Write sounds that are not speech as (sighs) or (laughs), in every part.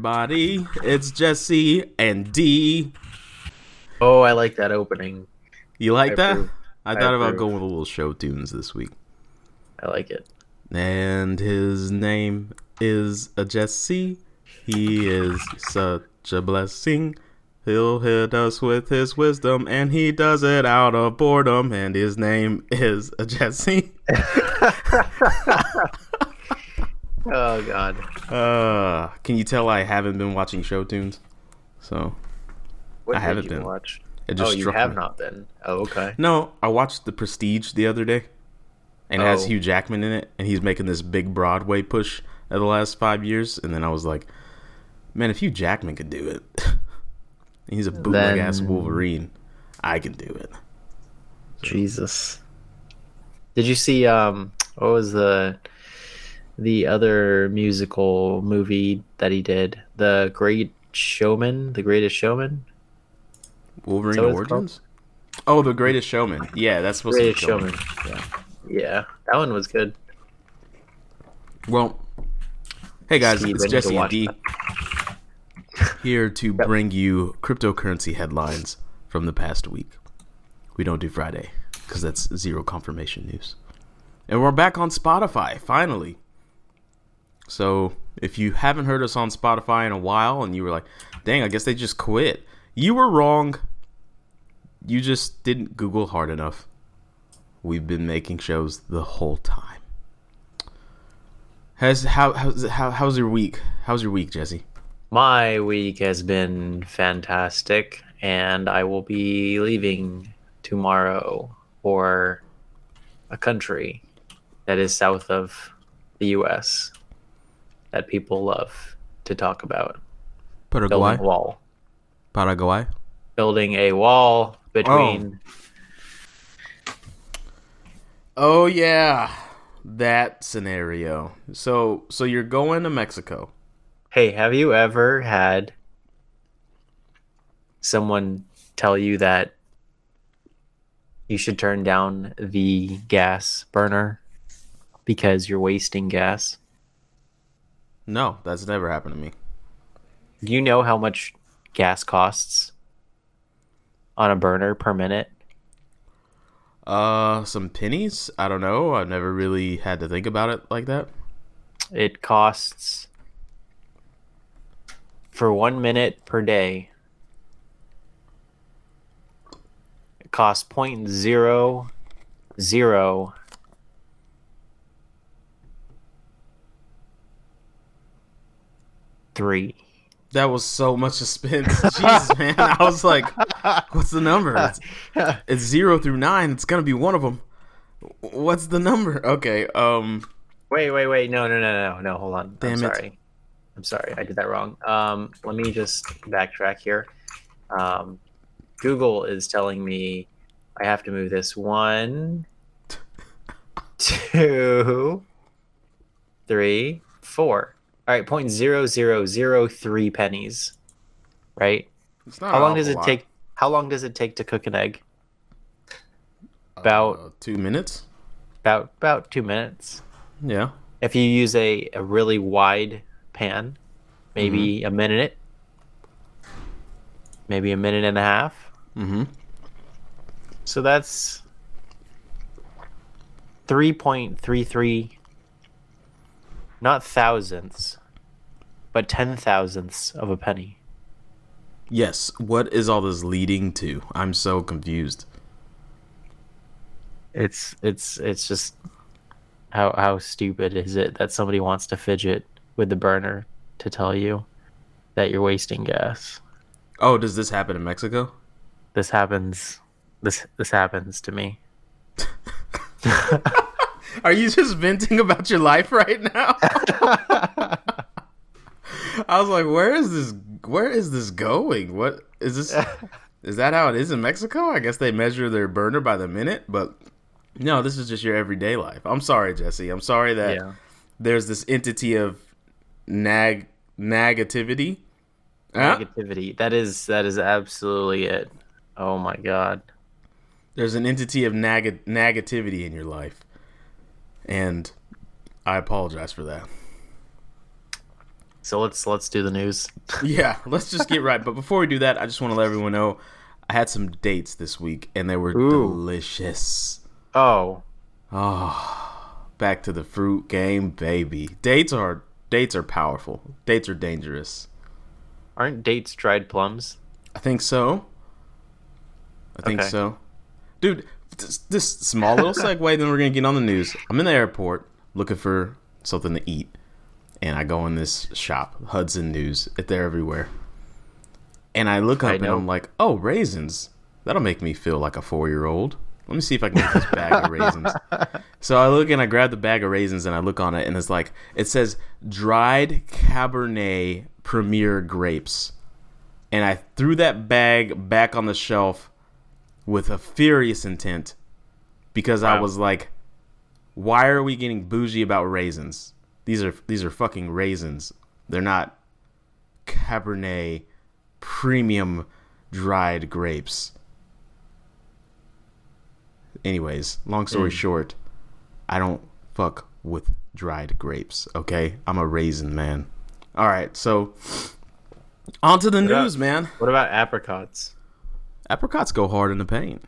Everybody, it's Jesse and D. Oh, I like that opening. You like I that? approve. I I thought about going with a little show tunes this week. I like it. And his name is a Jesse. He is such a blessing. He'll hit us with his wisdom, and he does it out of boredom. And his name is a Jesse. (laughs) (laughs) Oh God. Uh, can you tell I haven't been watching show tunes? So What I haven't been. watch? it just Oh, you have me. not been. Oh, okay. No, I watched The Prestige the other day, and it has Oh. Hugh Jackman in it, and he's making this big Broadway push of the last five years. And then I was like, man, if Hugh Jackman could do it, (laughs) he's a bootleg ass Wolverine, I can do it. Jesus. Did you see um what was the the other musical movie that he did? The Great Showman, The Greatest Showman? Wolverine? Origins. Oh, The Greatest Showman. Yeah, that's supposed Greatest to be Showman. Yeah. Yeah, that one was good. Well, hey guys, Steve, it's Jesse and D (laughs) here to bring you cryptocurrency headlines from the past week. We don't do Friday because that's zero confirmation news. And we're back on Spotify, finally. So if you haven't heard us on Spotify in a while and you were like, dang, I guess they just quit, you were wrong. You just didn't Google hard enough. We've been making shows the whole time. Has how how's how, how's your week? How's your week, Jesse? My week has been fantastic, and I will be leaving tomorrow for a country that is south of the US that people love to talk about. Paraguay. Building a wall. Paraguay. Building a wall between oh. oh yeah, that scenario. So so you're going to Mexico. Hey, have you ever had someone tell you that you should turn down the gas burner because you're wasting gas? No, that's never happened to me. Do you know how much gas costs on a burner per minute? Uh, some pennies. I don't know. I've never really had to think about it like that. It costs for one minute per day. It costs point zero zero three. That was so much suspense. (laughs) Jeez, man. I was like, "What's the number?" It's, it's zero through nine. It's gonna be one of them. What's the number? Okay. Um. Wait, wait, wait! No, no, no, no, no! Hold on. Damn I'm it. I'm sorry. I did that wrong. Um, let me just backtrack here. Um, Google is telling me I have to move this one, two, three, four. All right, point zero zero zero three pennies. Right? It's not How long does it lot. take? How long does it take to cook an egg? About Uh, two minutes. about about two minutes. Yeah. if you use a, a really wide pan, maybe a minute, maybe a minute and a half. Mm-hmm. So that's 3.33, not thousandths, but ten thousandths of a penny. Yes. What is all this leading to? I'm so confused. It's it's it's just how how stupid is it that somebody wants to fidget with the burner to tell you that you're wasting gas. Oh, does this happen in Mexico? This happens this this happens to me. (laughs) (laughs) Are you just venting about your life right now? I was like, where is this? Where is this going? What is this? Is that how it is in Mexico? I guess they measure their burner by the minute, but no, this is just your everyday life. I'm sorry, Jesse. I'm sorry that Yeah. there's this entity of nag negativity. Huh? Negativity. That is that is absolutely it. Oh my god. There's an entity of neg- negativity in your life, and I apologize for that. So let's let's do the news. (laughs) Yeah, let's just get right. (laughs) But before we do that, I just want to let everyone know I had some dates this week, and they were Ooh. delicious. Oh, Oh, back to the fruit game, baby. Dates are dates are powerful. Dates are dangerous. aren't dates dried plums? I think so. I think Okay. so. Dude, this, this small little (laughs) segue, then we're to get on the news. I'm in the airport looking for something to eat. And I go in this shop, Hudson News. They're everywhere. And I look up I and. I'm like, oh, raisins. That'll make me feel like a four year old. Let me see if I can get this bag of raisins. (laughs) So I look and I grab the bag of raisins and I look on it and it's like, it says dried Cabernet Premier grapes and I threw that bag back on the shelf with a furious intent because I was like, "Why are we getting bougie about raisins? These are these are fucking raisins. They're not Cabernet premium dried grapes." Anyways, long story mm. short, I don't fuck with dried grapes. Okay, I'm a raisin man. All right, so on to the news, man. What about apricots? Apricots go hard in the paint.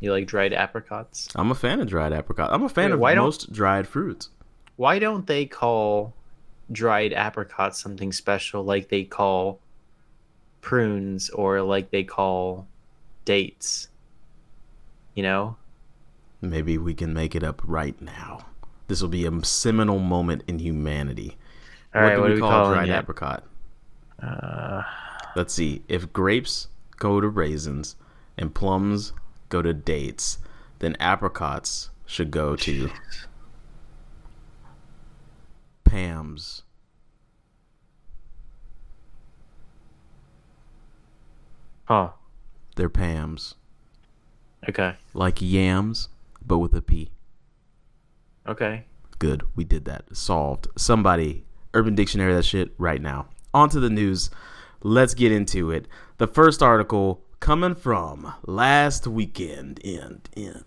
You like dried apricots? I'm a fan of dried apricot. I'm a fan Wait, of most dried fruits. Why don't they call dried apricots something special like they call prunes or like they call dates? You know? Maybe we can make it up right now. This will be a seminal moment in humanity. All right, what, do do we we call call dried it? apricot? Uh, Let's see. If grapes go to raisins and plums go to dates, then apricots should go to Pam's. huh. They're Pam's. Okay. Like yams, but with a P. Okay. Good. We did that. Solved. Somebody, Urban Dictionary, that shit right now. On to the news. Let's get into it. The first article coming from last weekend. End. End.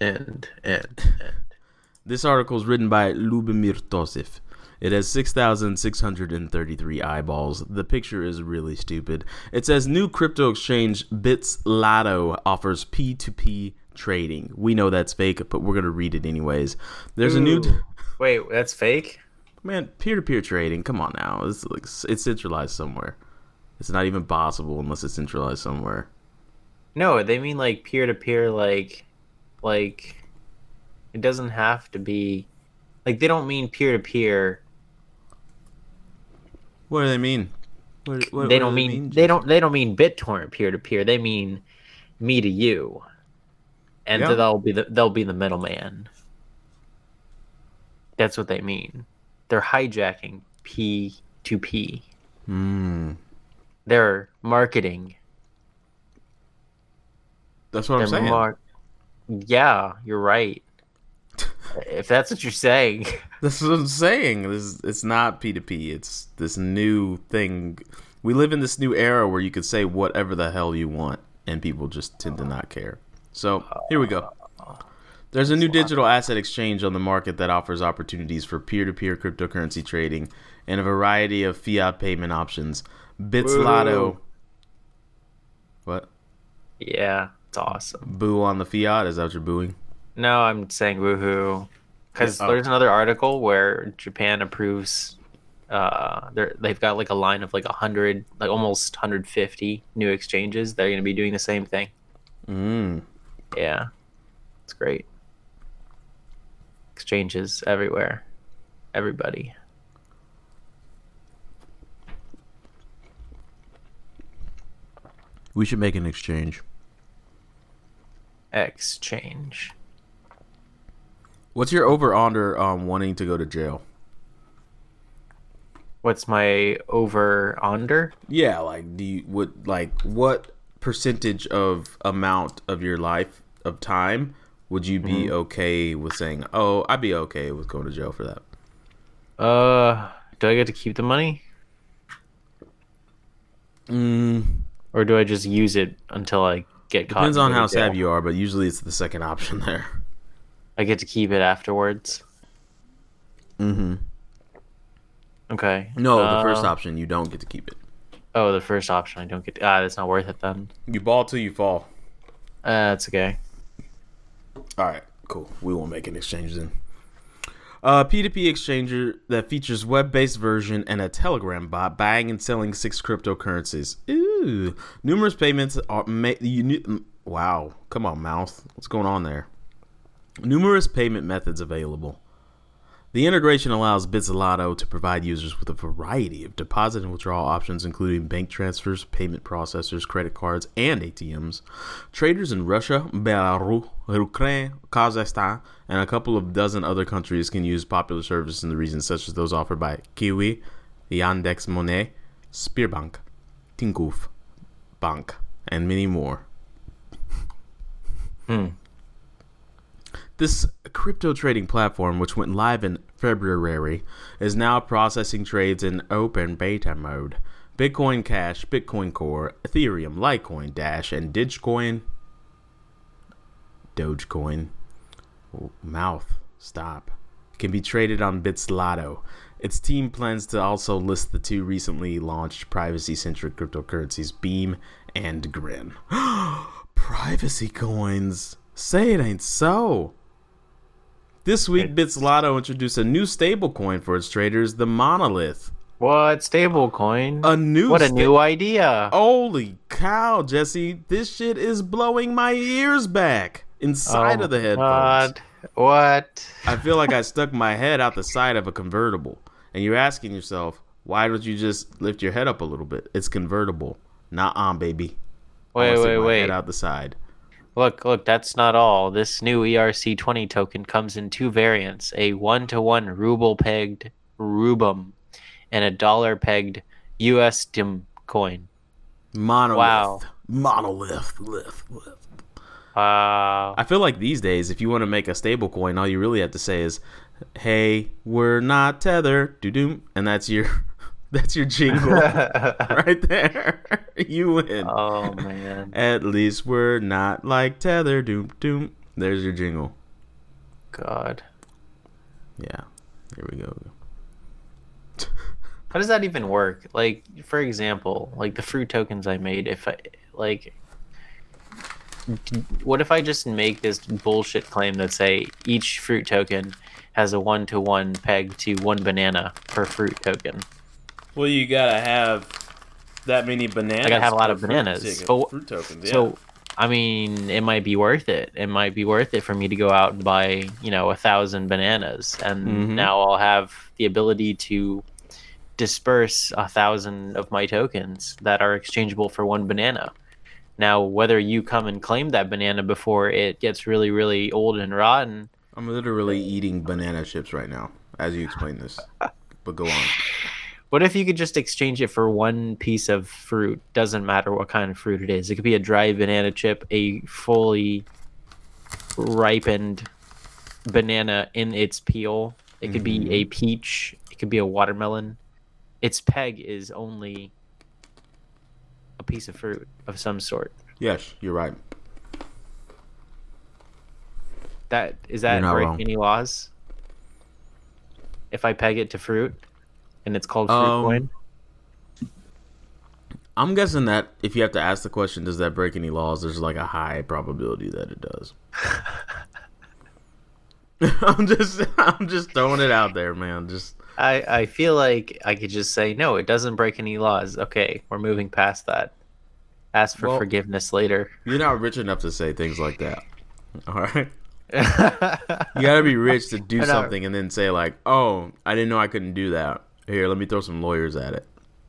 And and and This article is written by Lubomir Tassev. It has 6,633 eyeballs. The picture is really stupid. It says new crypto exchange Bitzlato offers P2P trading. We know that's fake, but we're going to read it anyways. There's a new. Ooh. Wait, that's fake? Man, peer-to-peer trading. Come on now. It's like it's centralized somewhere. It's not even possible unless it's centralized somewhere. No, they mean like peer to peer like like it doesn't have to be like they don't mean peer to peer. What do they mean? What, what- They what don't do mean they Jason? don't they don't mean BitTorrent peer to peer. They mean me to you. And Yeah. they'll be the they'll be the middleman. That's what they mean. They're hijacking P to P. Hmm. They're marketing. That's what I'm They're saying. mar- yeah, you're right. if that's what you're saying. (laughs) That's what I'm saying. This it's not P2P. It's this new thing. We live in this new era where you could say whatever the hell you want and people just tend to not care. So, here we go. There's a new digital asset exchange on the market that offers opportunities for peer-to-peer cryptocurrency trading and a variety of fiat payment options. Bits Woo. Lotto What? Yeah, it's awesome. Boo on the fiat? Is that what you're booing? No, I'm saying woohoo. Because oh. there's another article where Japan approves. Uh, they've got like a line of like a hundred, like almost 150 new exchanges. They're going to be doing the same thing. Mm. Yeah, it's great. Exchanges everywhere, everybody. We should make an exchange. exchange. What's your over under um wanting to go to jail? What's my over under? Yeah, like do you would like what percentage of amount of your life of time would you be Mm-hmm. okay with saying, "Oh, I'd be okay with going to jail for that"? Uh, do I get to keep the money, Mm, or do I just use it until I get caught? depends on how jail? savvy you are, but usually it's the second option (laughs) there. I get to keep it afterwards. Mm-hmm. Okay. No, the first Uh, option you don't get to keep it. Oh, the first option. I don't get. ah, that's not worth it then. You ball till you fall. Uh, that's okay. All right, cool. We won't make an exchange then. A P2P exchanger that features web-based version and a Telegram bot buying and selling six cryptocurrencies. Ooh, numerous payments are made. Knew, mm, wow, come on, mouth. What's going on there? Numerous payment methods available. The integration allows Bitzlato to provide users with a variety of deposit and withdrawal options, including bank transfers, payment processors, credit cards, and ATMs. Traders in Russia, Belarus, Ukraine, Kazakhstan, and a couple of dozen other countries can use popular services in the region, such as those offered by Qiwi, Yandex Money, Sberbank, Tinkoff Bank, and many more. Hmm. This crypto trading platform, which went live in February, is now processing trades in open beta mode. Bitcoin Cash, Bitcoin Core, Ethereum, Litecoin, Dash, and Dogecoin. Dogecoin. Oh, Mouth. Stop. Can be traded on Bitzlato. Its team plans to also list the two recently launched privacy centric cryptocurrencies, Beam and Grin. (gasps) privacy coins. Say it ain't so. This week, Bitzlato introduced a new stablecoin for its traders, the Monolith. What stablecoin? A new what a sta- new idea! Holy cow, Jesse! This shit is blowing my ears back inside Oh of the headphones. God. What? I feel like I (laughs) stuck my head out the side of a convertible, and you're asking yourself, why don't you just lift your head up a little bit? It's convertible, not on, baby. Wait, wait, wait. Head out the side. Look, look, that's not all. This new E ERC20 token comes in two variants a one to one ruble pegged Rubum and a dollar pegged US dim coin. Monolith. Wow. Monolith. Lift, lift. Uh, I feel like these days, if you want to make a stable coin, all you really have to say is, "Hey, we're not tethered," doo doo, and that's your (laughs) that's your jingle (laughs) right there. (laughs) you win. oh, man. At least we're not like tether. Doom doom. There's your jingle. God. Yeah. Here we go. How does that even work? Like, for example, like the fruit tokens I made, if I, like, what if I just make this bullshit claim that say each fruit token has a one to one peg to one banana per fruit token? Well, you gotta have that many bananas. I gotta have a lot of bananas. ticket- But- fruit tokens. So, I mean, it might be worth it. It might be worth it for me to go out and buy, you know, a thousand bananas, and Mhm. now I'll have the ability to disperse a thousand of my tokens that are exchangeable for one banana. Now, whether you come and claim that banana before it gets really, really old and rotten, I'm literally eating banana chips right now as you explain this. But go on. what if you could just exchange it for one piece of fruit? Doesn't matter what kind of fruit it is. It could be a dry banana chip, a fully ripened banana in its peel. It could be mm-hmm. a peach. It could be a watermelon. Its peg is only a piece of fruit of some sort. Yes, you're right. That is that You're break wrong. any laws? If I peg it to fruit, and it's called fruit Um, coin. I'm guessing that if you have to ask the question, does that break any laws? There's like a high probability that it does. (laughs) (laughs) I'm just, I'm just throwing it out there, man. Just I, I feel like I could just say no, it doesn't break any laws. Okay, we're moving past that. Ask for Well- forgiveness later. you're not rich enough to say things like that. All right, (laughs) you gotta be rich to do something and then say like, "Oh, I didn't know I couldn't do that." Here, let me throw some lawyers at it.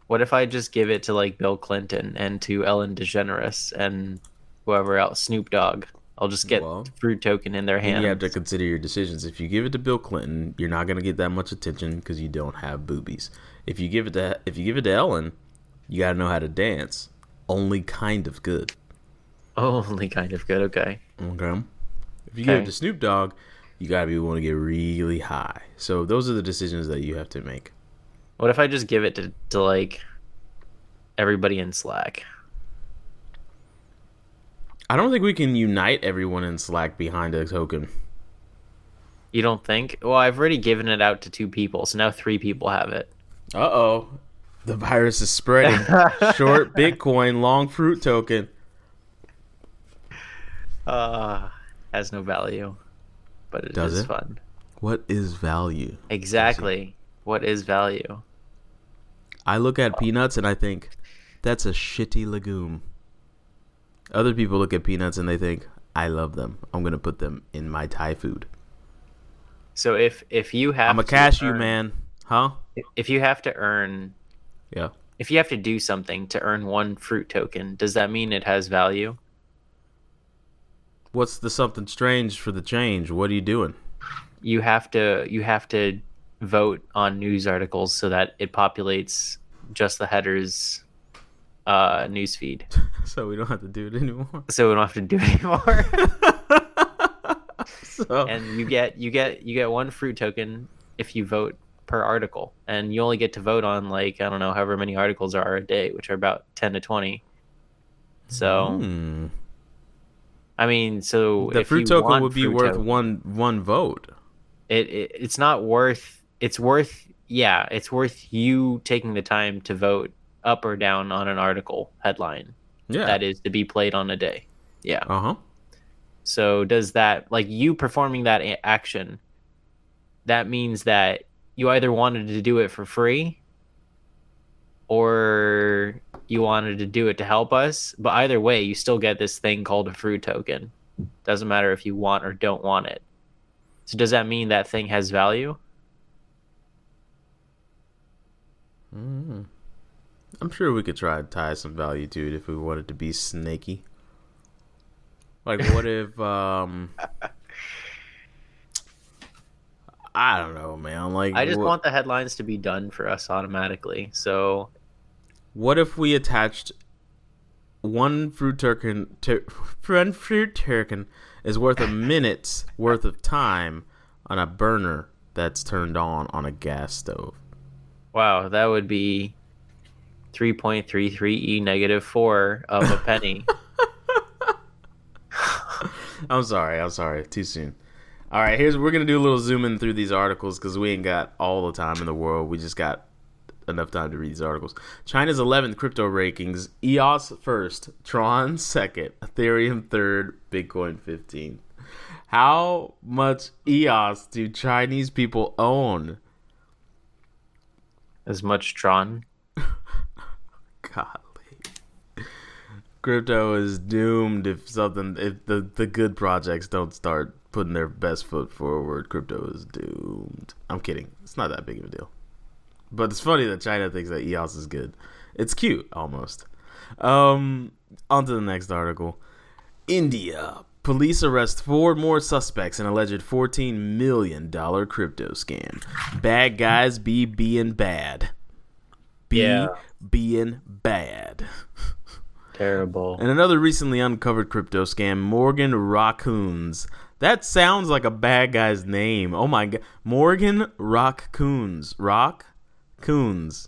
what if I just give it to like Bill Clinton and to Ellen DeGeneres and whoever else, Snoop Dogg? I'll just get Well, fruit token in their hand. you have to consider your decisions. If you give it to Bill Clinton, you're not going to get that much attention because you don't have boobies. If you give it to if you give it to Ellen, you got to know how to dance. Only kind of good. (laughs) Only kind of good. Okay. Okay. If you give it to Snoop Dogg, you got to be willing to get really high. So those are the decisions that you have to make. What if I just give it to, to like everybody in Slack? I don't think we can unite everyone in Slack behind a token. You don't think? Well, I've already given it out to two people, so now three people have it. Uh oh. The virus is spreading. (laughs) Short Bitcoin, long fruit token. Uh, has no value, but it is Does it? fun. What is value? Exactly. What is value? I look at peanuts and I think that's a shitty legume. Other people look at peanuts and they think I love them. I'm gonna put them in my Thai food. So if if you have I'm a cashew earn- man, huh? If you have to earn, Yeah. if you have to do something to earn one fruit token, does that mean it has value? What's the something strange for the change? What are you doing? You have to you have to vote on news articles so that it populates just the headers uh news feed. (laughs) So we don't have to do it anymore. So we don't have to do it anymore. (laughs) so, (laughs) and you get you get you get one fruit token if you vote per article and you only get to vote on like i don't know however many articles there are a day which are about 10 to 20 so hmm. I mean so the fruit token would be fruit worth token, one one vote. it, it it's not worth it's worth yeah it's worth you taking the time to vote up or down on an article headline Yeah. that is to be played on a day yeah Uh huh. So does that like you performing that a- action? That means that you either wanted to do it for free, or you wanted to do it to help us. But either way, you still get this thing called a fruit token. Doesn't matter if you want or don't want it. So does that mean that thing has value? Mm. I'm sure we could try to tie some value to it if we wanted to be snaky. Like, what (laughs) if, um, I don't know, man. Like, I just what, want the headlines to be done for us automatically. So what if we attached one fruit turkin, tur- (laughs) one fruit turkin is worth a minute's worth of time on a burner that's turned on on a gas stove? wow, that would be 3.33 e negative 4 of a penny. (laughs) I'm sorry. I'm sorry. Too soon. All right, here's we're gonna do a little zooming through these articles because we ain't got all the time in the world. We just got enough time to read these articles. China's 11th crypto rankings: EOS first, Tron second, Ethereum third, Bitcoin 15th. How much EOS do Chinese people own? as much Tron. (laughs) Golly. Crypto is doomed if something if the the good projects don't start putting their best foot forward. Crypto is doomed. I'm kidding. It's not that big of a deal. But it's funny that China thinks that EOS is good. It's cute almost. Um on to the next article. India. Police arrest four more suspects in alleged $14 million crypto scam. Bad guys be being bad. Be Yeah. being bad. Terrible. And another recently uncovered crypto scam, Morgan Raccoons. That sounds like a bad guy's name. Oh my god. Morgan Raccoons. Rock? Coons.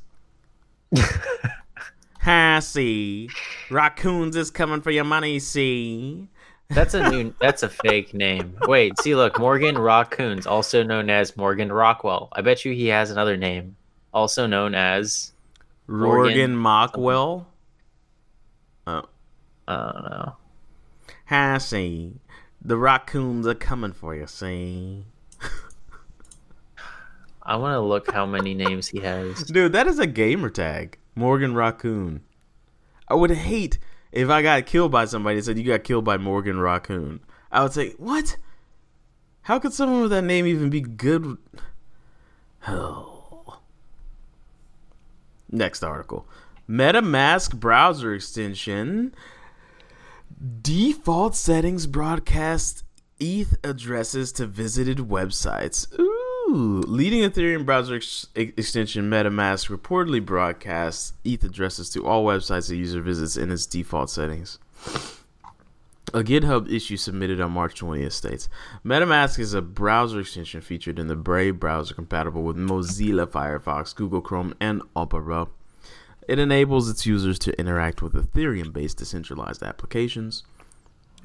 ha, (laughs) see. Raccoons is coming for your money, see. That's a new. That's a fake name. Wait, see, look, Morgan Raccoons, also known as Morgan Rockwell. I bet you he has another name, also known as Morgan Morgan Mockwell. Oh. I don't know. See. The raccoons are coming for you, see. I want to look how many names he has. Dude, that is a gamer tag. Morgan Raccoon. I would hate if I got killed by somebody and said you got killed by Morgan Raccoon. I would say, what? How could someone with that name even be good? Oh. Next article. MetaMask browser extension Default settings broadcast ETH addresses to visited websites. Ooh, leading Ethereum browser ex- extension MetaMask reportedly broadcasts ETH addresses to all websites a user visits in its default settings. A GitHub issue submitted on March 20th states MetaMask is a browser extension featured in the Brave browser compatible with Mozilla Firefox, Google Chrome, and Opera. It enables its users to interact with Ethereum based decentralized applications.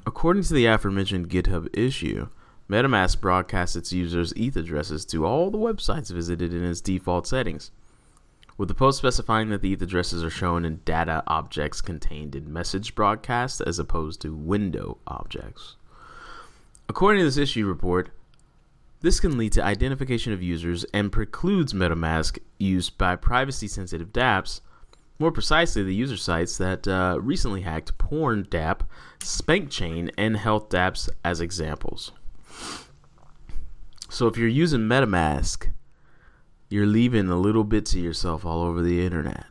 According to the aforementioned GitHub issue, MetaMask broadcasts its users' ETH addresses to all the websites visited in its default settings with the post specifying that the ETH addresses are shown in data objects contained in message broadcast as opposed to window objects. According to this issue report, this can lead to identification of users and precludes MetaMask use by privacy sensitive dApps, more precisely, the user sites that uh, recently hacked Porn dApp, SpankChain, and Health dApps as examples. So if you're using MetaMask, you're leaving a little bits of yourself all over the internet.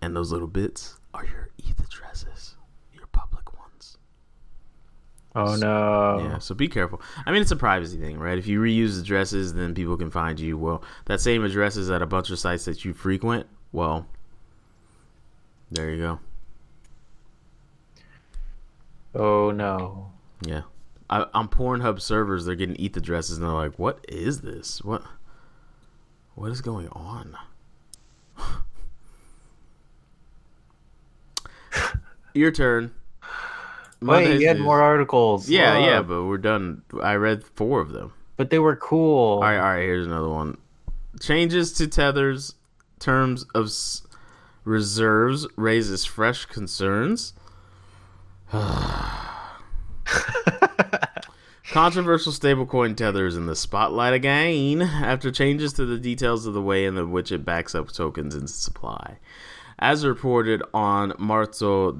And those little bits are your ETH addresses, your public ones. Oh no. Yeah, so be careful. I mean, it's a privacy thing, right? If you reuse addresses, then people can find you. Well, that same address is at a bunch of sites that you frequent. Well, there you go. Oh no. Yeah. I, on Pornhub servers, they're getting ETH addresses, and they're like, "What is this? What? What is going on?" (laughs) Your turn. Wait, you had news. more articles. Yeah, Hold yeah, but we're done. I read four of them. but they were cool. All right, all right. Here's another one. Changes to Tether's terms of s- reserves raises fresh concerns. (sighs) (laughs) Controversial stablecoin Tether is in the spotlight again after changes to the details of the way in which it backs up tokens in supply. As reported on Marzo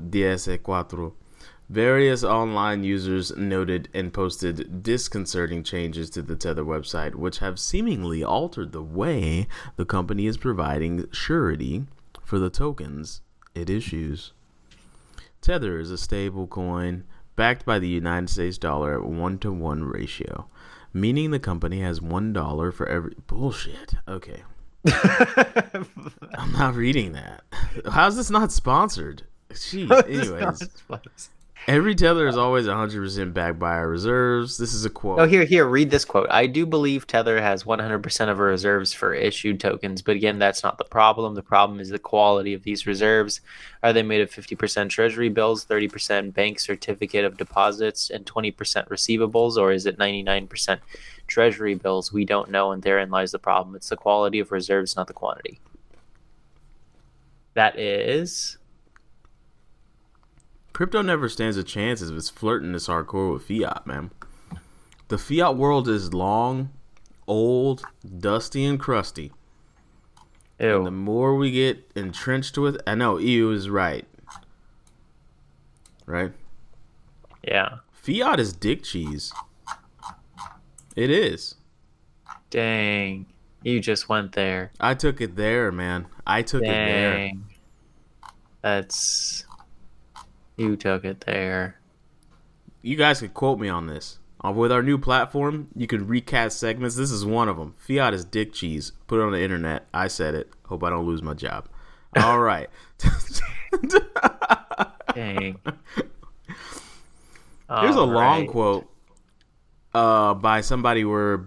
14, various online users noted and posted disconcerting changes to the Tether website, which have seemingly altered the way the company is providing surety for the tokens it issues. Tether is a stable coin backed by the United States dollar at 1 to 1 ratio, meaning the company has $1 for every. Bullshit. Okay. (laughs) I'm not reading that. How's this not sponsored? Jeez. Anyways, every tether is always 100% backed by our reserves. This is a quote. Oh, here, here, read this quote. I do believe Tether has 100% of reserves for issued tokens, but again, that's not the problem. The problem is the quality of these reserves. Are they made of 50% treasury bills, 30% bank certificate of deposits, and 20% receivables, or is it 99% treasury bills? We don't know, and therein lies the problem. It's the quality of reserves, not the quantity. That is. Crypto never stands a chance if it's flirting this hardcore with fiat, man. The fiat world is long, old, dusty, and crusty. And the more we get entrenched with, I know EU is right. Right? Yeah. Fiat is dick cheese. It is. Dang. You just went there. I took it there, man. I took it there. Dang. That's you took it there. You guys could quote me on this. Uh, with our new platform, you can recast segments. This is one of them. Fiat is dick cheese. Put it on the internet. I said it. Hope I don't lose my job. All (laughs) right. Dang. Here's a long quote uh, by somebody we're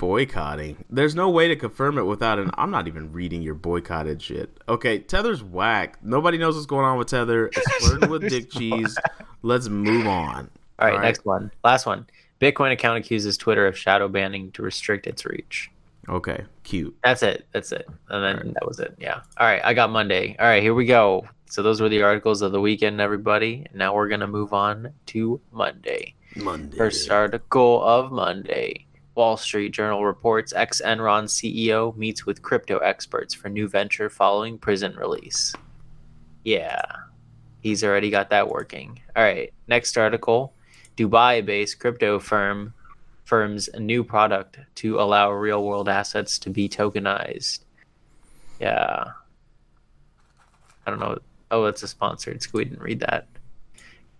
boycotting. There's no way to confirm it without an. I'm not even reading your boycotted shit. Okay, Tether's whack. Nobody knows what's going on with Tether. (laughs) It's flirting with dick cheese. Let's move on. All right, All right. next one. Last one. Bitcoin account accuses Twitter of shadow banning to restrict its reach. Okay, cute. That's it. That's it. And then Alright. that was it. Yeah. All right, I got Monday. All right, here we go. So those were the articles of the weekend, everybody. Now we're gonna move on to Monday. Monday. First article of Monday. Wall Street Journal reports ex Enron CEO meets with crypto experts for new venture following prison release. Yeah, he's already got that working. All right, next article. Dubai based crypto firm firm's new product to allow real world assets to be tokenized. Yeah. I don't know. Oh, it's a sponsored, so we didn't read that.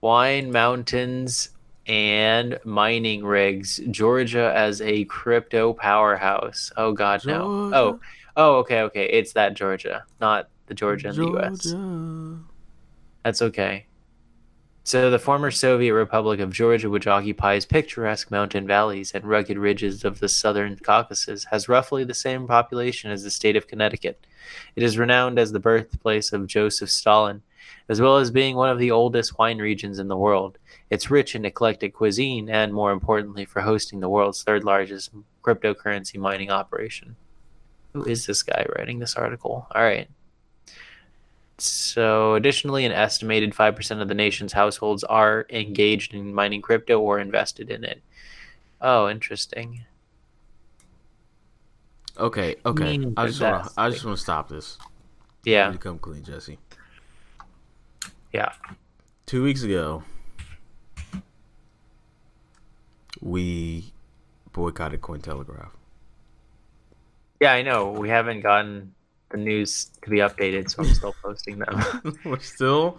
wine mountains and mining rigs. Georgia as a crypto powerhouse. Oh God, no. Oh, Georgia. Oh, oh, okay, okay. It's that Georgia, not the Georgia in the U.S. That's okay. So the former Soviet Republic of Georgia, which occupies picturesque mountain valleys and rugged ridges of the southern Caucasus, has roughly the same population as the state of Connecticut. It is renowned as the birthplace of Joseph Stalin, as well as being one of the oldest wine regions in the world. It's rich in eclectic cuisine and, more importantly, for hosting the world's third largest cryptocurrency mining operation. Who is this guy writing this article? All right. So, additionally, an estimated 5% of the nation's households are engaged in mining crypto or invested in it. Oh, interesting. Okay, okay. Mm, I just want to. I just want to stop this. Yeah, You come clean, Jesse. yeah. Two weeks ago, we boycotted Cointelegraph. Yeah, I know. We haven't gotten the news to be updated, so I'm still posting them. (laughs) We're still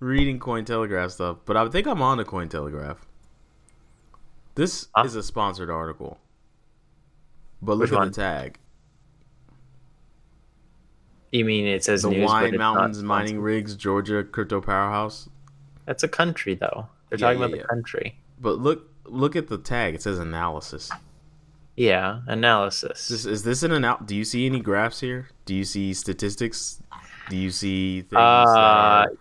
reading Cointelegraph stuff, but I think I'm on to Cointelegraph. This Huh? is a sponsored article. But look Which at one? the tag. You mean it says The news, Wine Mountains Mining? Rigs, Georgia Crypto Powerhouse. That's a country, though. They're Yeah, talking yeah, about yeah. the country. But look look at the tag. It says analysis. Yeah, analysis. This, is this an anal- Do you see any graphs here? Do you see statistics? Do you see things? Uh, that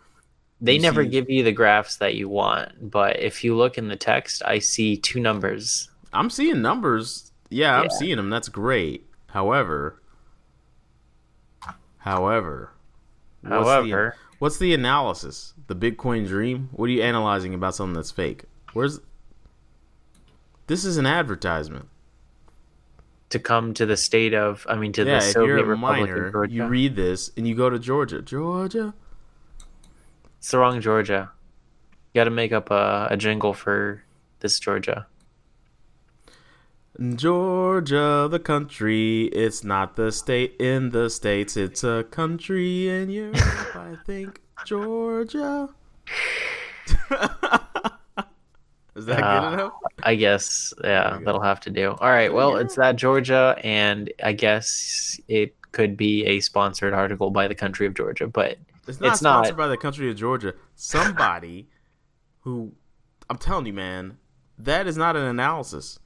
they never see- give you the graphs that you want, but if you look in the text, I see two numbers. I'm seeing numbers. Yeah, I'm Yeah. seeing them. That's great. However, however, what's the- However, what's the analysis? The Bitcoin dream? What are you analyzing about something that's fake? Where's this is an advertisement. to come to the state of, I mean, to yeah, the if Soviet you're a Republic miner, of Georgia. you read this and you go to Georgia. Georgia? it's the wrong Georgia. You got to make up a, a jingle for this Georgia. Georgia, the country. It's not the state in the states. It's a country in Europe, I think. Georgia. (laughs) Is that Uh, good enough? I guess, yeah, that'll have to do. All right, well, it's that Georgia, and I guess it could be a sponsored article by the country of Georgia, but It's not it's not. sponsored by the country of Georgia. Somebody (laughs) who, I'm telling you, man, that is not an analysis.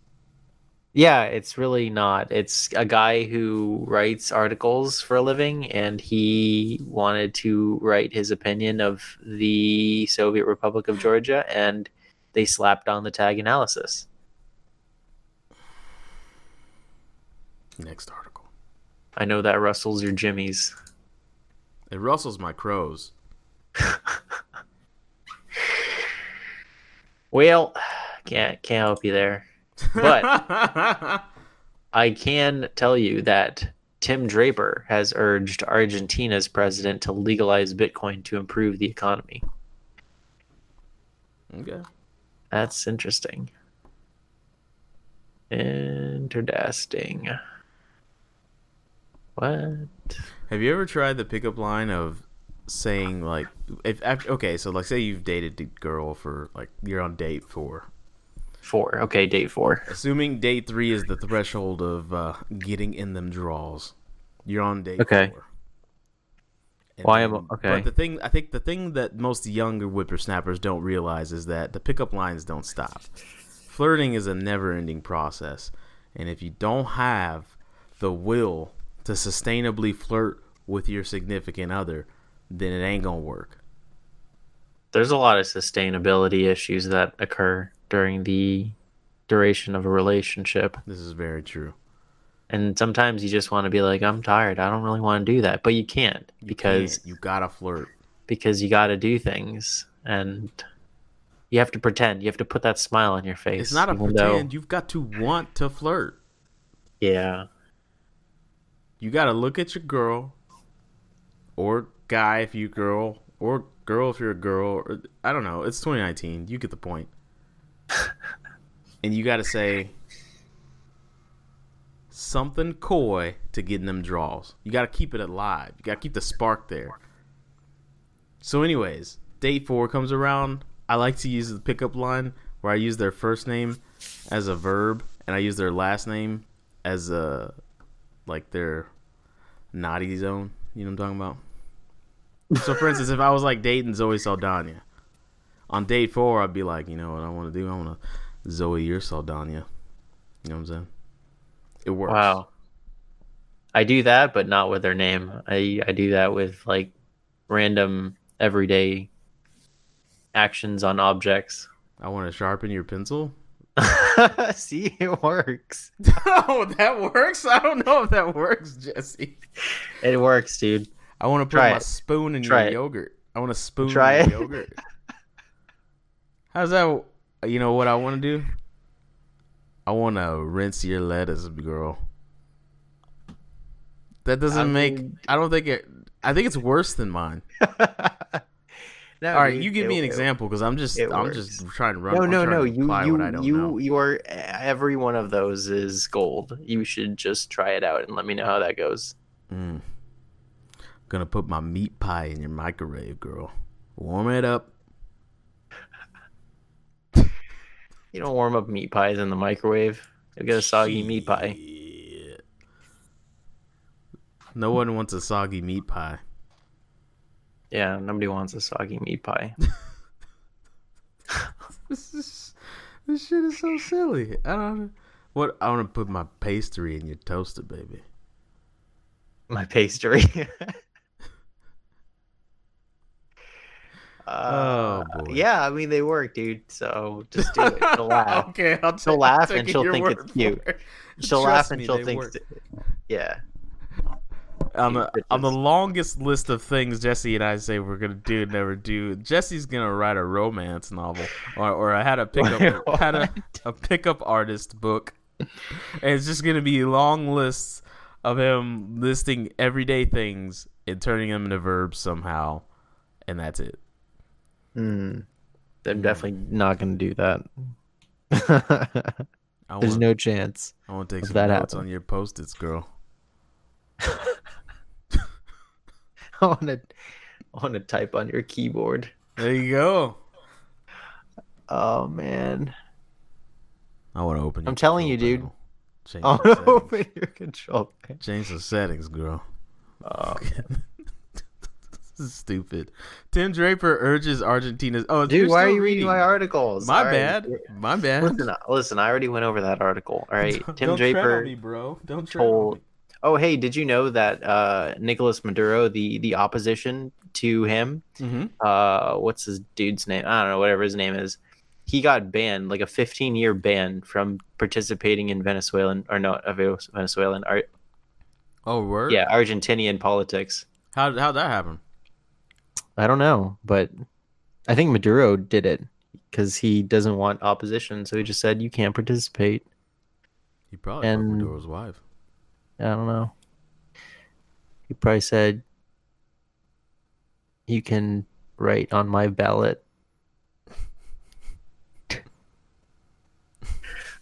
Yeah, it's really not. It's a guy who writes articles for a living, and he wanted to write his opinion of the Soviet Republic of Georgia, and they slapped on the tag analysis. Next article. I know that rustles your jimmies. It rustles my crows. (laughs) Well, can't can't help you there, but (laughs) I can tell you that Tim Draper has urged Argentina's president to legalize Bitcoin to improve the economy. okay. That's interesting. Interesting. What? Have you ever tried the pickup line of saying like if after, okay, so like say you've dated a girl for like you're on date four. Four. Okay, date four. Assuming date three is the threshold of uh, getting in them draws, you're on date Okay. four. And Why am- then- okay. But the thing I think the thing that most younger whippersnappers don't realize is that the pickup lines don't stop. Flirting is a never-ending process, and if you don't have the will to sustainably flirt with your significant other, then it ain't gonna work. There's a lot of sustainability issues that occur during the duration of a relationship. This is very true. And sometimes you just want to be like, I'm tired. I don't really want to do that. But you can't You because can't. you gotta flirt. because you got to do things and you have to pretend. You have to put that smile on your face. It's not a even though- pretend. You've got to want to flirt. yeah. You gotta look at your girl, or guy if you girl, or girl if you're a girl. Or, I don't know. It's 2019. You get the point. (laughs) and you gotta say something coy to get in them draws. You gotta keep it alive. You gotta keep the spark there. So, anyways, date four comes around. I like to use the pickup line where I use their first name as a verb and I use their last name as a like their naughty zone. You know what I'm talking about? So, for instance, if I was like dating Zoe Saldana, on date four, I'd be like, you know what I want to do? I want to Zoe your Saldana. You know what I'm saying? It works. Wow. I do that, but not with their name. I I do that with like random everyday actions on objects. I want to sharpen your pencil. (laughs) (laughs) See, it works. (laughs) oh, that works. I don't know if that works, Jesse. It works, dude. I want to put Try my it. spoon in Try your it. yogurt. I want to spoon Try in it. yogurt. How's that? You know what I want to do? I want to rinse your lettuce, girl. That doesn't I make. mean- I don't think it. I think it's worse than mine. (laughs) no, All right, you give it- me an it- example because I'm just. I'm works. just trying to run. No, I'm no, no. You, you, what I don't you, know. you are. Every one of those is gold. You should just try it out and let me know how that goes. Mm. Gonna put my meat pie in your microwave, girl. Warm it up. You don't warm up meat pies in the microwave. You'll get a soggy meat pie. No one wants a soggy meat pie. Yeah, nobody wants a soggy meat pie. (laughs) This is this shit is so silly. I don't. What I want to put my pastry in your toaster, baby. My pastry. (laughs) Uh, Oh, boy. Yeah, I mean they work, dude. So just do it. She'll (laughs) laugh. okay, I'll She'll laugh and she'll think it's cute. it. She'll Trust laugh and me, she'll think, yeah. on the on the longest list of things Jesse and I say we're gonna do and never do. Jesse's gonna write a romance novel, or or I had a (laughs) pickup Wait, had a, a pickup artist book, and it's just gonna be long lists of him listing everyday things and turning them into verbs somehow, and that's it. Mm. I'm definitely not gonna do that. (laughs) I (laughs) There's want no chance. I want to take of some that notes happen. on your post-its, girl. (laughs) I want to. I want to type on your keyboard. There you go. Oh man, I want to open. I'm telling you, control dude. panel. Change I the want to settings. open your control. panel. Change the settings, girl. Oh, this is stupid. Tim Draper urges Argentina's. Oh, dude, why are you reading my articles? My All right. bad. My bad. Listen, uh, listen. I already went over that article. All right, (laughs) Tim Don't Draper. me, bro. Don't told- me. Oh, hey, did you know that uh, Nicolas Maduro, the the opposition to him, Mm-hmm. uh, what's his dude's name? I don't know, whatever his name is. He got banned, like a 15 year ban from participating in Venezuelan or no, uh, Venezuelan, Ar- Oh, word. yeah, Argentinian politics. How how'd that happen? I don't know, but I think Maduro did it because he doesn't want opposition, so he just said you can't participate. He probably And- fucked Maduro's wife. I don't know. He probably said you can write on my ballot. (laughs)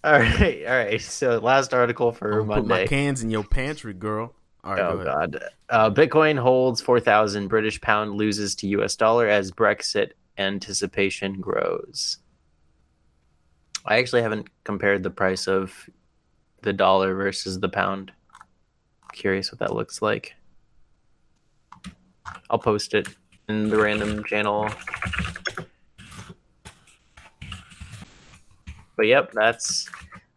all right, all right. So last article for I'm put my cans in your pantry, girl. Right, Oh go god. Uh, Bitcoin holds 4,000 British pound loses to US dollar as Brexit anticipation grows. I actually haven't compared the price of the dollar versus the pound. Curious what that looks like. I'll post it in the random channel. But yep, that's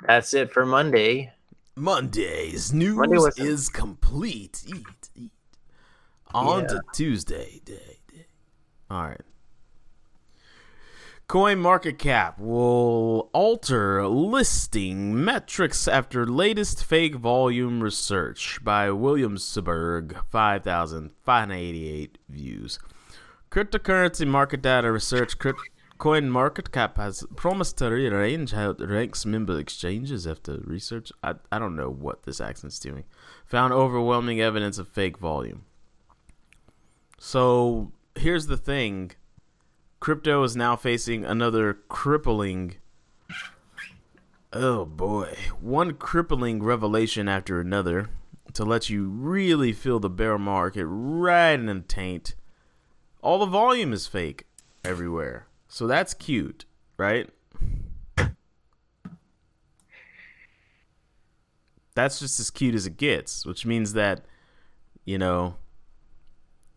that's it for Monday. Monday's news Monday is complete. Eat, eat. On Yeah. to Tuesday. Day, day. All right. Coin market cap will alter listing metrics after latest fake volume research by William Williamsburg. 5,588 views. Cryptocurrency market data research crypt- coin market cap has promised to rearrange how it ranks member exchanges after research. I, I don't know what this accent's doing. Found overwhelming evidence of fake volume. So here's the thing crypto is now facing another crippling. Oh boy. One crippling revelation after another to let you really feel the bear market right in the taint. All the volume is fake everywhere. So that's cute, right? That's just as cute as it gets, which means that, you know,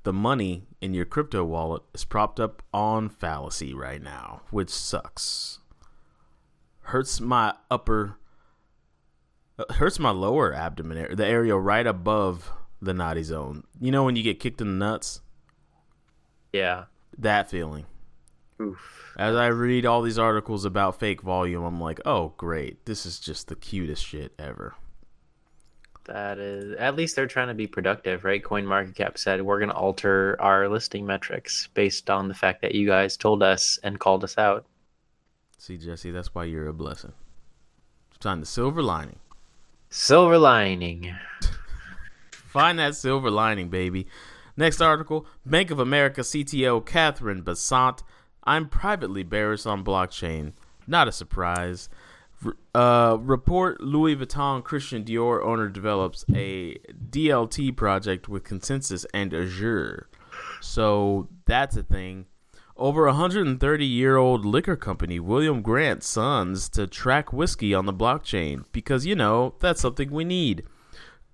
the money in your crypto wallet is propped up on fallacy right now, which sucks. Hurts my upper, uh, hurts my lower abdomen, area, the area right above the naughty zone. You know when you get kicked in the nuts? Yeah. That feeling. Oof. As I read all these articles about fake volume, I'm like, oh, great. This is just the cutest shit ever. That is, at least they're trying to be productive, right? Coin Market Cap said we're going to alter our listing metrics based on the fact that you guys told us and called us out. See, Jesse, that's why you're a blessing. Find the silver lining. Silver lining. (laughs) Find that silver lining, baby. Next article Bank of America CTO Catherine Bessant. I'm privately bearish on blockchain. Not a surprise. Uh, report Louis Vuitton Christian Dior owner develops a DLT project with ConsenSys and Azure. So that's a thing. Over a 130 year old liquor company, William Grant Sons, to track whiskey on the blockchain because, you know, that's something we need.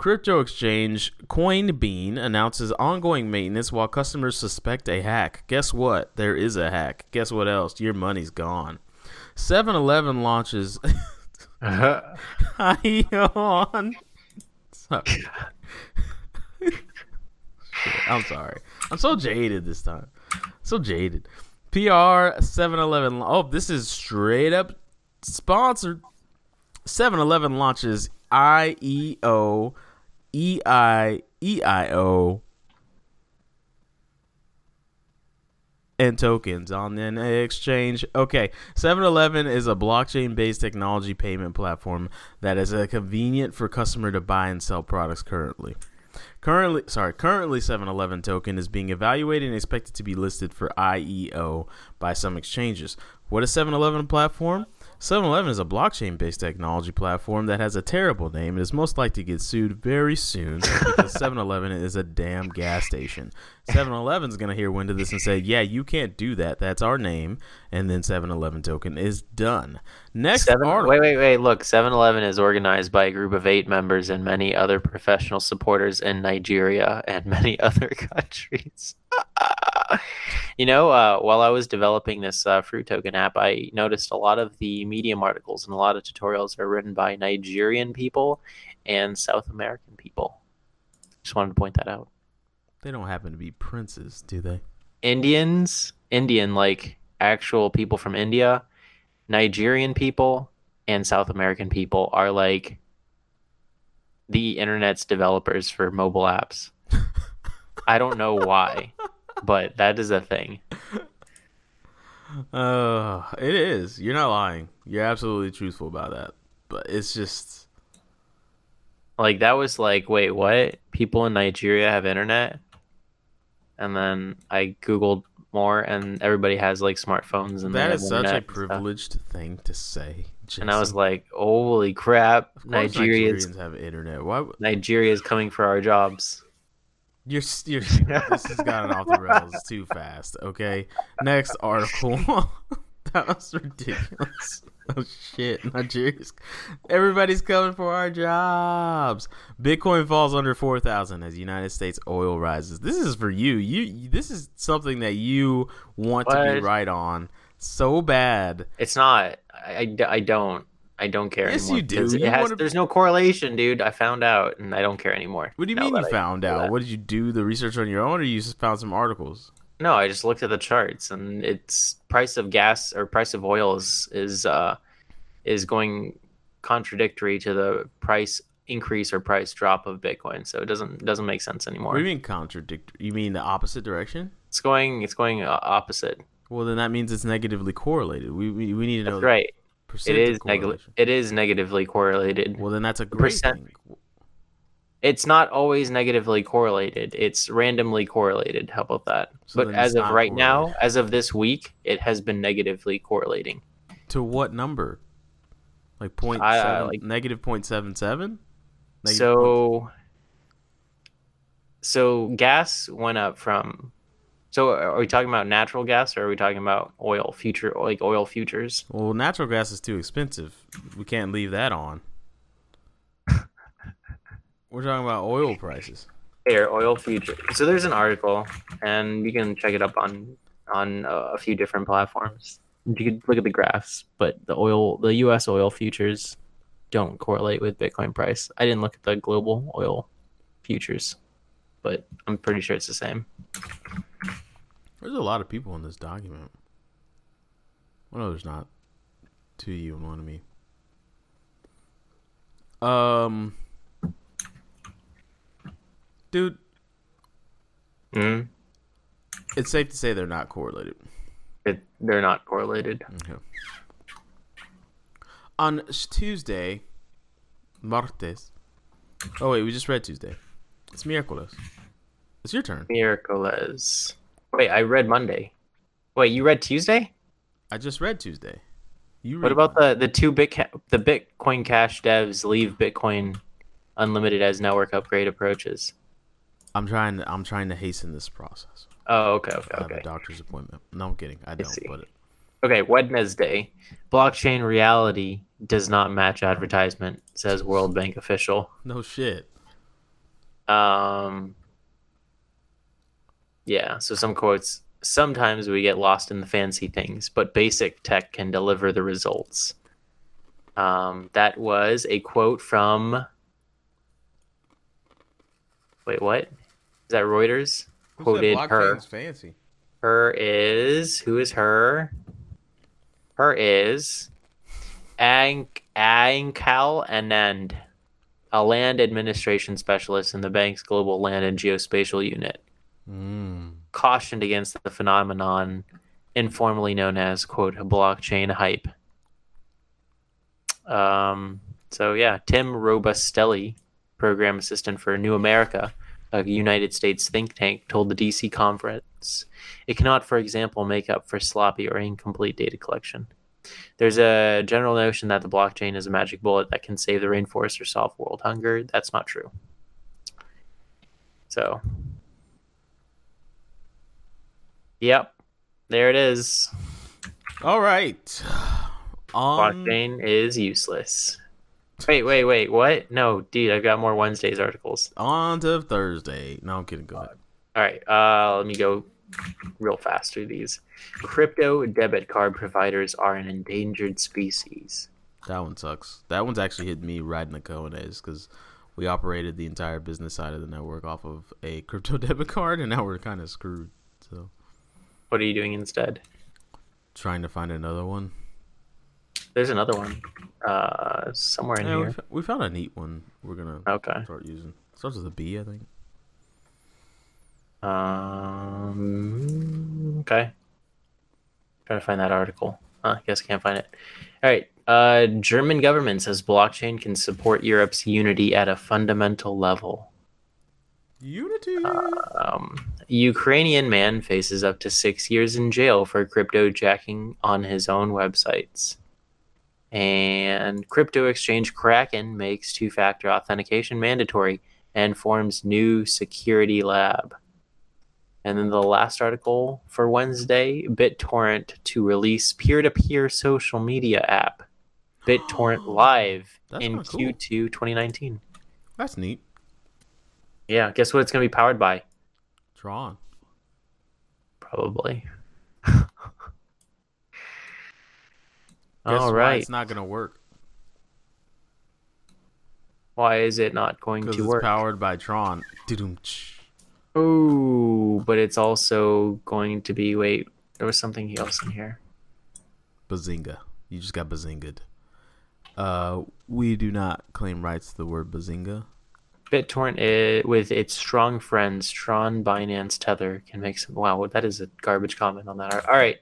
Crypto exchange CoinBene announces ongoing maintenance while customers suspect a hack. Guess what? There is a hack. Guess what else? Your money's gone. 7 Eleven launches. Uh-huh. (laughs) on. Sorry. I'm sorry. I'm so jaded this time. So jaded. PR 7 Eleven. Oh, this is straight up sponsored. 7 Eleven launches IEO, EI, EIO and tokens on an exchange. Okay, 7-Eleven is a blockchain-based technology payment platform that is a convenient for customer to buy and sell products currently. Currently, sorry, currently 7-Eleven token is being evaluated and expected to be listed for IEO by some exchanges. What is 7-Eleven platform? 7 Eleven is a blockchain based technology platform that has a terrible name and is most likely to get sued very soon (laughs) because 7 Eleven is a damn gas station. 7 Eleven's going to hear wind of this and say, Yeah, you can't do that. That's our name. And then 7 Eleven token is done. Next Seven, article. Wait, wait, wait. Look, 7 Eleven is organized by a group of eight members and many other professional supporters in Nigeria and many (laughs) other countries. (laughs) (laughs) you know, uh, while I was developing this uh, fruit token app, I noticed a lot of the Medium articles and a lot of tutorials are written by Nigerian people and South American people. Just wanted to point that out. They don't happen to be princes, do they? Indians, Indian, like actual people from India, Nigerian people, and South American people are like the internet's developers for mobile apps. (laughs) I don't know why but that is a thing. Uh, it is. You're not lying. You're absolutely truthful about that. But it's just like that was like, wait, what? People in Nigeria have internet? And then I googled more, and everybody has like smartphones, and that is such a privileged thing to say. Jason. And I was like, "Holy crap! Nigerians, Nigerians have internet. Why? Nigeria is coming for our jobs." You're, you're (laughs) this has gotten off the rails too fast. Okay, next article. (laughs) that was ridiculous. (laughs) Oh shit, Nigeria's everybody's coming for our jobs. Bitcoin falls under four thousand as United States oil rises. This is for you. You this is something that you want what? to be right on so bad. It's not. I, I, I don't. I don't care yes, anymore. you do. You has, wanna... There's no correlation, dude. I found out, and I don't care anymore. What do you mean you found out? What did you do the research on your own, or you just found some articles? No, I just looked at the charts, and it's price of gas or price of oil is is uh, is going contradictory to the price increase or price drop of Bitcoin. So it doesn't doesn't make sense anymore. What do you mean contradictory? You mean the opposite direction? It's going it's going uh, opposite. Well, then that means it's negatively correlated. We we, we need to know. That's right it is neg- it is negatively correlated. Well, then that's a great percent- thing. It's not always negatively correlated. It's randomly correlated. How about that? So but as of right now, as of this week, it has been negatively correlating. To what number? Like point uh, seven, like, negative point seven seven. So, so gas went up from So are we talking about natural gas or are we talking about oil future like oil futures? Well, natural gas is too expensive. We can't leave that on. (laughs) We're talking about oil prices. Air oil future. So there's an article, and you can check it up on on uh, a few different platforms. You could look at the graphs, but the oil, the U.S. oil futures, don't correlate with Bitcoin price. I didn't look at the global oil futures, but I'm pretty sure it's the same. There's a lot of people in this document. Well, no, there's not. Two of you and one of me. Um, dude, Mm, it's safe to say they're not correlated. it, they're not correlated. Okay. On Tuesday, martes. Oh wait, we just read Tuesday. It's miércoles. It's your turn. Miracles. Wait, I read Monday. Wait, you read Tuesday? I just read Tuesday. You What read about the the two bit the Bitcoin Cash devs leave Bitcoin unlimited as network upgrade approaches? I'm trying. To, I'm trying to hasten this process. Oh, okay, okay, I have okay. a doctor's appointment. No, I'm kidding. I don't. see. But Okay, Wednesday. Blockchain reality does not match advertisement, says World Bank official. no shit. Um, yeah, so some quotes. Sometimes we get lost in the fancy things, but basic tech can deliver the results. Um, that was a quote from. Wait, what? Is that Reuters? Quoted her. fancy. Her is who is her? Her is Ank Aanchal Anand, a land administration specialist in the bank's global land and geospatial unit, Mm. cautioned against the phenomenon informally known as quote blockchain hype. Um, so yeah, Tim Robustelli, program assistant for New America, a United States think tank, told the DC conference it cannot, for example, make up for sloppy or incomplete data collection. There's a general notion that the blockchain is a magic bullet that can save the rainforest or solve world hunger. That's not true. So, yep, there it is. All right. On Blockchain is useless. Wait, wait, wait. What? No, dude, I've got more Wednesday's articles. on to Thursday. No, I'm kidding. Go ahead. All right, uh, let me go real fast through these. Crypto debit card providers are an endangered species. That one sucks. That one's actually hit me right in the cojones because we operated the entire business side of the network off of a crypto (laughs) debit card, and now we're kind of screwed. So, What are you doing instead? trying to find another one. There's another one, uh, somewhere in Yeah, we, here. f- we found a neat one. We're gonna Okay. start using. Starts with a B, I think. Um. Okay. Trying to find that article. Huh, I guess I can't find it. All right. Uh, German government says blockchain can support Europe's unity at a fundamental level. Unity. Um, Ukrainian man faces up to six years in jail for crypto jacking on his own websites. And crypto exchange Kraken makes two factor authentication mandatory and forms new security lab. And then the last article for Wednesday BitTorrent to release peer to peer social media app. (gasps) BitTorrent Live That's in kinda cool. Q2 2019. That's neat. Yeah, guess what it's going to be powered by? Tron. Probably. (laughs) All why. It's not gonna work Why is it not going to it's work? powered by Tron. Ooh, but it's also going to be. Wait, there was something else in here. Bazinga. You just got bazinged. Uh, we do not claim rights to the word bazinga. BitTorrent, with its strong friends, Tron, Binance, Tether, can make some. Wow, that is a garbage comment on that. All right.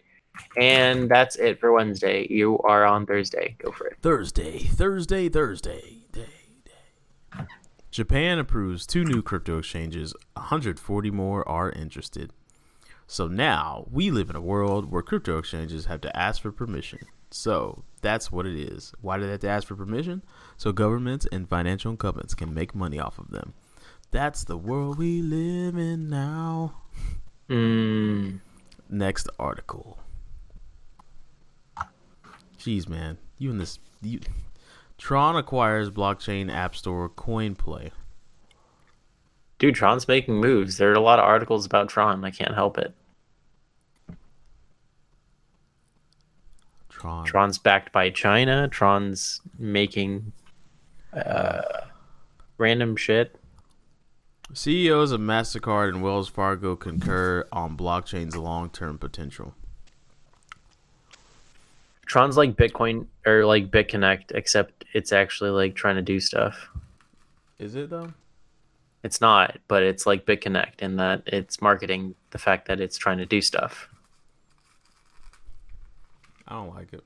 And that's it for Wednesday. You are on Thursday. Go for it. Thursday, Thursday, Thursday. Day, day. Japan approves two new crypto exchanges. 140 more are interested. So now we live in a world where crypto exchanges have to ask for permission. So that's what it is. Why do they have to ask for permission? So governments and financial incumbents can make money off of them. That's the world we live in now. Mm, Next article. Jeez, man, you and this you. Tron acquires blockchain app store CoinPlay. dude, Tron's making moves. There are a lot of articles about Tron. I can't help it. Tron. Tron's backed by China. Tron's making uh, random shit. CEOs of Mastercard and Wells Fargo concur on blockchain's long-term potential. Tron's like Bitcoin or like BitConnect, except it's actually like trying to do stuff. Is it though? It's not, but it's like BitConnect in that it's marketing the fact that it's trying to do stuff. I don't like it.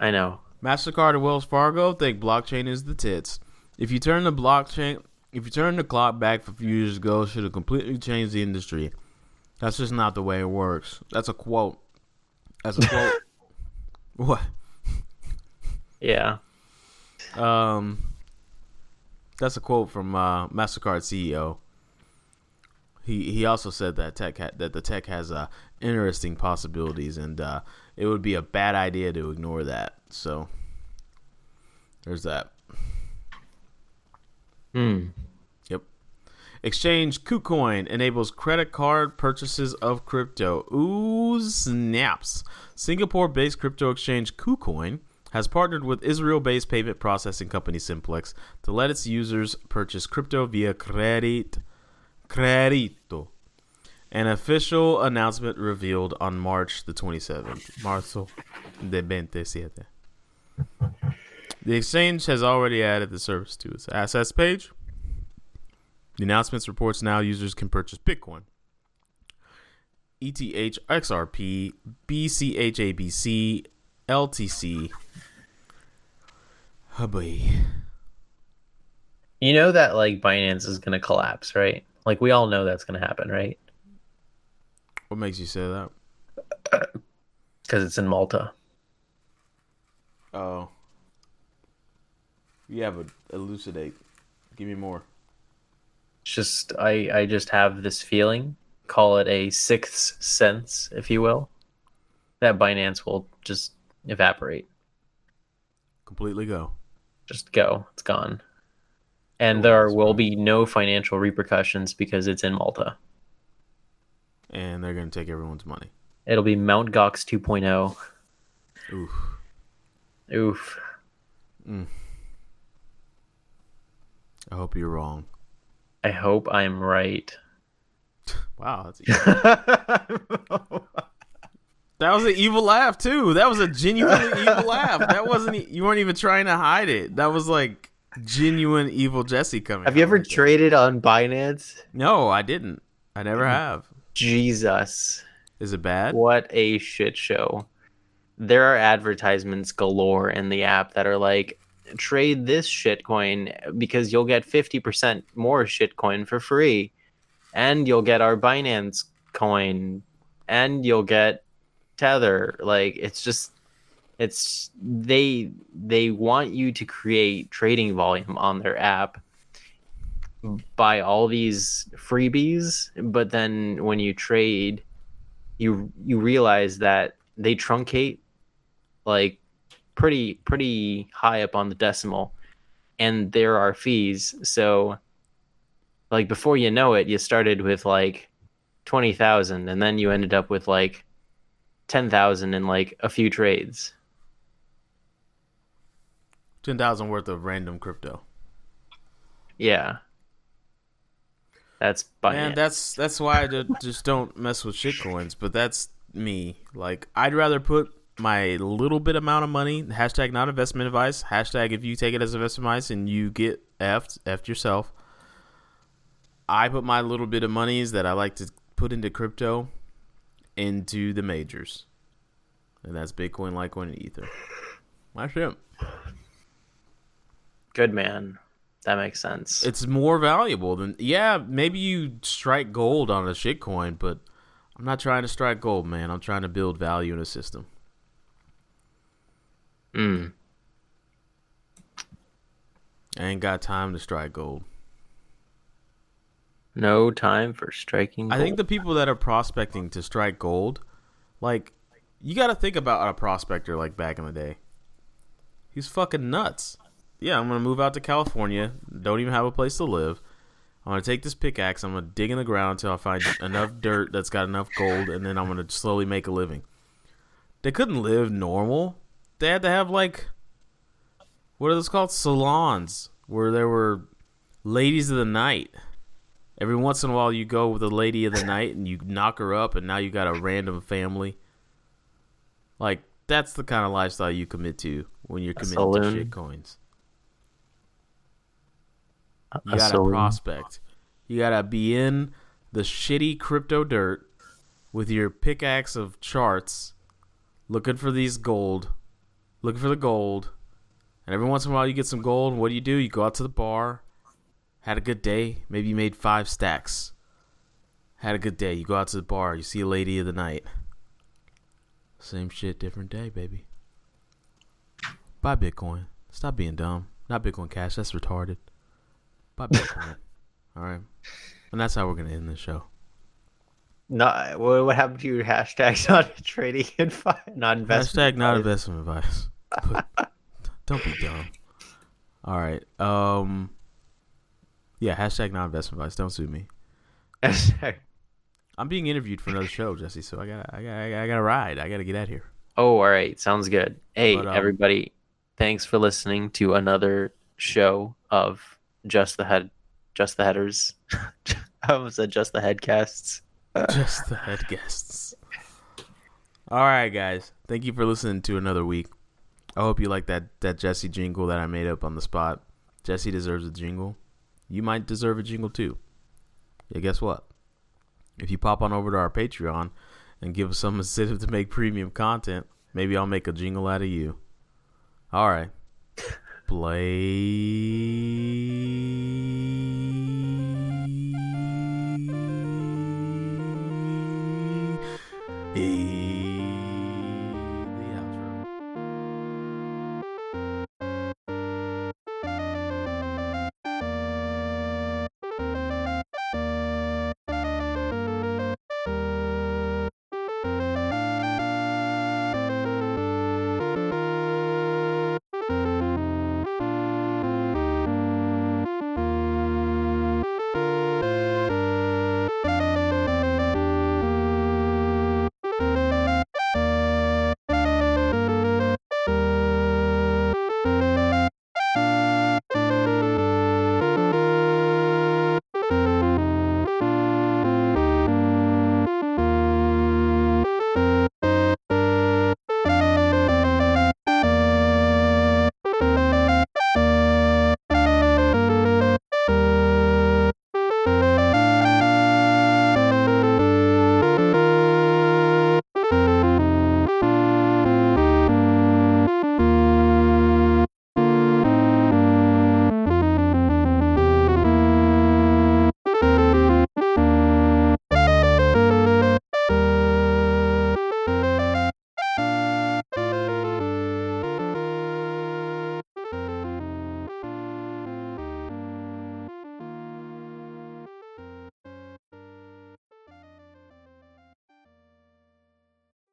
I know. Mastercard and Wells Fargo think blockchain is the tits. If you turn the blockchain, if you turn the clock back a few years ago, it should have completely changed the industry. That's just not the way it works. That's a quote. That's a (laughs) quote. what? Yeah. Um, that's a quote from uh, Mastercard CEO. He he also said that tech ha- that the tech has uh, interesting possibilities, and uh, it would be a bad idea to ignore that. So there's that. Hmm. Yep. Exchange KuCoin enables credit card purchases of crypto. Ooh, snaps. Singapore based crypto exchange KuCoin has partnered with Israel based payment processing company Simplex to let its users purchase crypto via credit, Credito. An official announcement revealed on March the 27th. Marzo de 27. The exchange has already added the service to its assets page. The announcements reports now users can purchase Bitcoin, ETH, XRP, BCHABC, LTC. Boy. You know that like Binance is gonna collapse, right? Like we all know that's gonna happen, right? What makes you say that? Because it's in Malta. Oh. Yeah, but elucidate. Give me more. It's just I I just have this feeling, call it a sixth sense, if you will, that Binance will just evaporate, Completely go. just go, it's gone, and Oh, there will be no financial repercussions because it's in Malta. And they're going to take everyone's money. It'll be Mount Gox 2.0. Oof. Oof. Mm. I hope you're wrong. I hope I'm right. (laughs) Wow, that's That was an evil laugh too. That was a genuinely (laughs) evil laugh. That wasn't you weren't even trying to hide it. That was like genuine evil Jesse coming. Have you ever there. traded on Binance? No, I didn't. I never mm. have. Jesus. Is it bad? What a shit show. There are advertisements galore in the app that are like, trade this shitcoin because you'll get 50% more shitcoin for free. And you'll get our Binance coin. And you'll get Tether. Like, it's just. It's they they want you to create trading volume on their app buy all these freebies, but then when you trade, you you realize that they truncate like pretty pretty high up on the decimal, and there are fees. So, like before you know it, you started with like twenty thousand, and then you ended up with like ten thousand in like a few trades. Ten thousand worth of random crypto. Yeah. That's Binance. Man, that's that's why I ju- just don't mess with shitcoins. But that's me. Like I'd rather put my little bit amount of money. Hashtag not investment advice. Hashtag if you take it as investment advice and you get effed, effed yourself. I put my little bit of monies that I like to put into crypto into the majors, and that's Bitcoin, Litecoin, and Ether. That's it. Good man. That makes sense. It's more valuable than yeah. Maybe you strike gold on a shitcoin, but I'm not trying to strike gold, man. I'm trying to build value in a system. Mm. I ain't got time to strike gold. No time for striking. I think the people that are prospecting to strike gold, like, you got to think about a prospector like back in the day. He's fucking nuts. Yeah, I'm gonna move out to California. Don't even have a place to live. I'm gonna take this pickaxe. I'm gonna dig in the ground until I find (laughs) enough dirt that's got enough gold, and then I'm gonna slowly make a living. They couldn't live normal. They had to have like, what are those called? Salons where there were ladies of the night. Every once in a while, you go with a lady of the (laughs) night and you knock her up, and now you got a random family. Like that's the kind of lifestyle you commit to when you're committing to saloon. shit coins. You gotta prospect. You gotta be in the shitty crypto dirt with your pickaxe of charts, looking for these gold, looking for the gold. And every once in a while, you get some gold. What do you do? You go out to the bar, had a good day. Maybe you made five stacks. Had a good day. You go out to the bar. You see a lady of the night. Same shit, different day, baby. Buy Bitcoin. Stop being dumb. Not Bitcoin Cash. That's retarded. Buy Bitcoin. (laughs) All right. And that's how we're gonna end the show. No, what, what happened to your hashtags (laughs) on trading advice? Not investment. Hashtag not advice? investment advice. (laughs) Don't be dumb. All right. Um. Yeah. Hashtag not investment advice. Don't sue me. I'm being interviewed for another show, Jesse. So I got I got I got to ride. I got to get out of here. oh, all right. Sounds good. Hey, But, um, everybody. Thanks for listening to another show of Just the Head, Just the Headers. (laughs) I almost said Just the Headcasts. Just the head guests. All right, guys. Thank you for listening to another week. I hope you like that that Jesse jingle that I made up on the spot. Jesse deserves a jingle. You might deserve a jingle too. Yeah, guess what? If you pop on over to our Patreon and give us some (laughs) incentive to make premium content, maybe I'll make a jingle out of you. All right. Play.